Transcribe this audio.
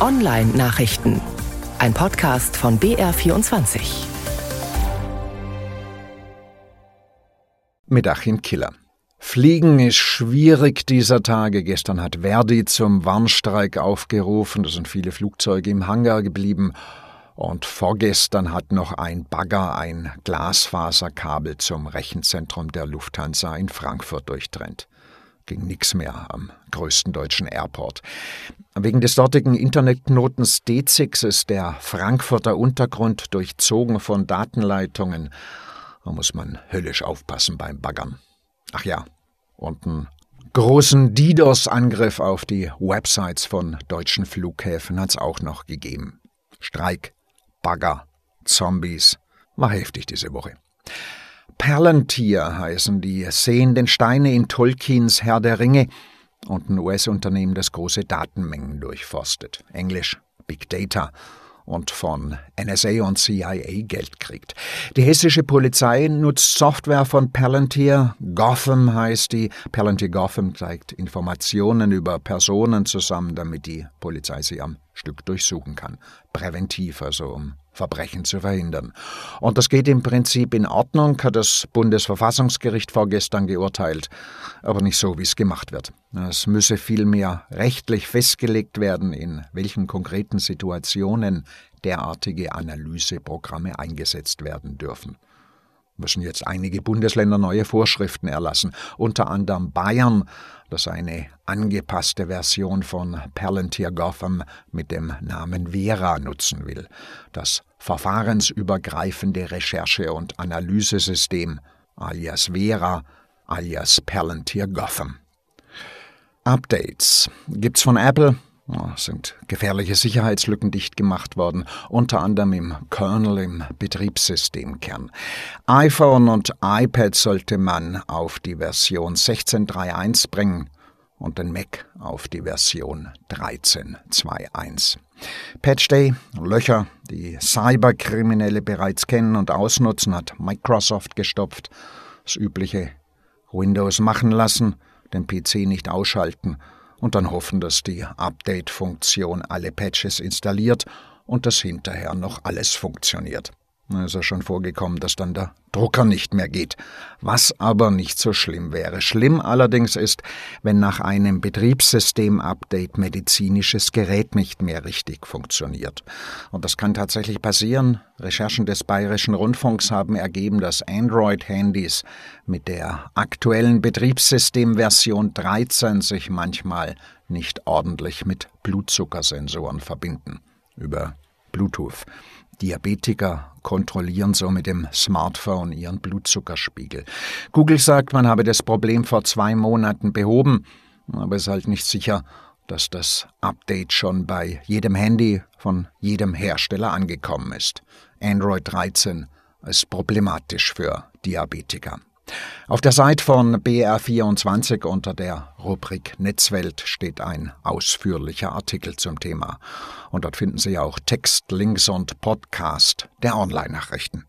Online-Nachrichten. Ein Podcast von BR24. Mit Achim Killer. Fliegen ist schwierig dieser Tage. Gestern hat Verdi zum Warnstreik aufgerufen. Da sind viele Flugzeuge im Hangar geblieben. Und vorgestern hat noch ein Bagger ein Glasfaserkabel zum Rechenzentrum der Lufthansa in Frankfurt durchtrennt ging nichts mehr am größten deutschen Airport. Wegen des dortigen Internetknotens D6 ist der Frankfurter Untergrund durchzogen von Datenleitungen. Da muss man höllisch aufpassen beim Baggern. Ach ja, und einen großen DDoS-Angriff auf die Websites von deutschen Flughäfen hat es auch noch gegeben. Streik, Bagger, Zombies. War heftig diese Woche. Palantir heißen die sehenden Steine in Tolkiens Herr der Ringe und ein US-Unternehmen, das große Datenmengen durchforstet. Englisch Big Data und von NSA und CIA Geld kriegt. Die hessische Polizei nutzt Software von Palantir. Gotham heißt die. Palantir Gotham zeigt Informationen über Personen zusammen, damit die Polizei sie am Stück durchsuchen kann. Präventiv, also um Verbrechen zu verhindern. Und das geht im Prinzip in Ordnung, hat das Bundesverfassungsgericht vorgestern geurteilt, aber nicht so, wie es gemacht wird. Es müsse vielmehr rechtlich festgelegt werden, in welchen konkreten Situationen derartige Analyseprogramme eingesetzt werden dürfen müssen jetzt einige Bundesländer neue Vorschriften erlassen, unter anderem Bayern, das eine angepasste Version von Palantir Gotham mit dem Namen Vera nutzen will, das verfahrensübergreifende Recherche- und Analysesystem alias Vera alias Palantir Gotham. Updates gibt's von Apple sind gefährliche Sicherheitslücken dicht gemacht worden, unter anderem im Kernel im Betriebssystemkern. iPhone und iPad sollte man auf die Version 16.3.1 bringen und den Mac auf die Version 13.2.1. Patch Day, Löcher, die Cyberkriminelle bereits kennen und ausnutzen, hat Microsoft gestopft. Das übliche Windows machen lassen, den PC nicht ausschalten und dann hoffen, dass die Update-Funktion alle Patches installiert und dass hinterher noch alles funktioniert. Es ist schon vorgekommen, dass dann der Drucker nicht mehr geht. Was aber nicht so schlimm wäre. Schlimm allerdings ist, wenn nach einem Betriebssystem-Update medizinisches Gerät nicht mehr richtig funktioniert. Und das kann tatsächlich passieren. Recherchen des Bayerischen Rundfunks haben ergeben, dass Android-Handys mit der aktuellen Betriebssystemversion 13 sich manchmal nicht ordentlich mit Blutzuckersensoren verbinden. Über Bluetooth. Diabetiker kontrollieren so mit dem Smartphone ihren Blutzuckerspiegel. Google sagt, man habe das Problem vor zwei Monaten behoben, aber ist halt nicht sicher, dass das Update schon bei jedem Handy von jedem Hersteller angekommen ist. Android 13 ist problematisch für Diabetiker. Auf der Seite von BR24 unter der Rubrik Netzwelt steht ein ausführlicher Artikel zum Thema. Und dort finden Sie auch Text, Links und Podcast der Online-Nachrichten.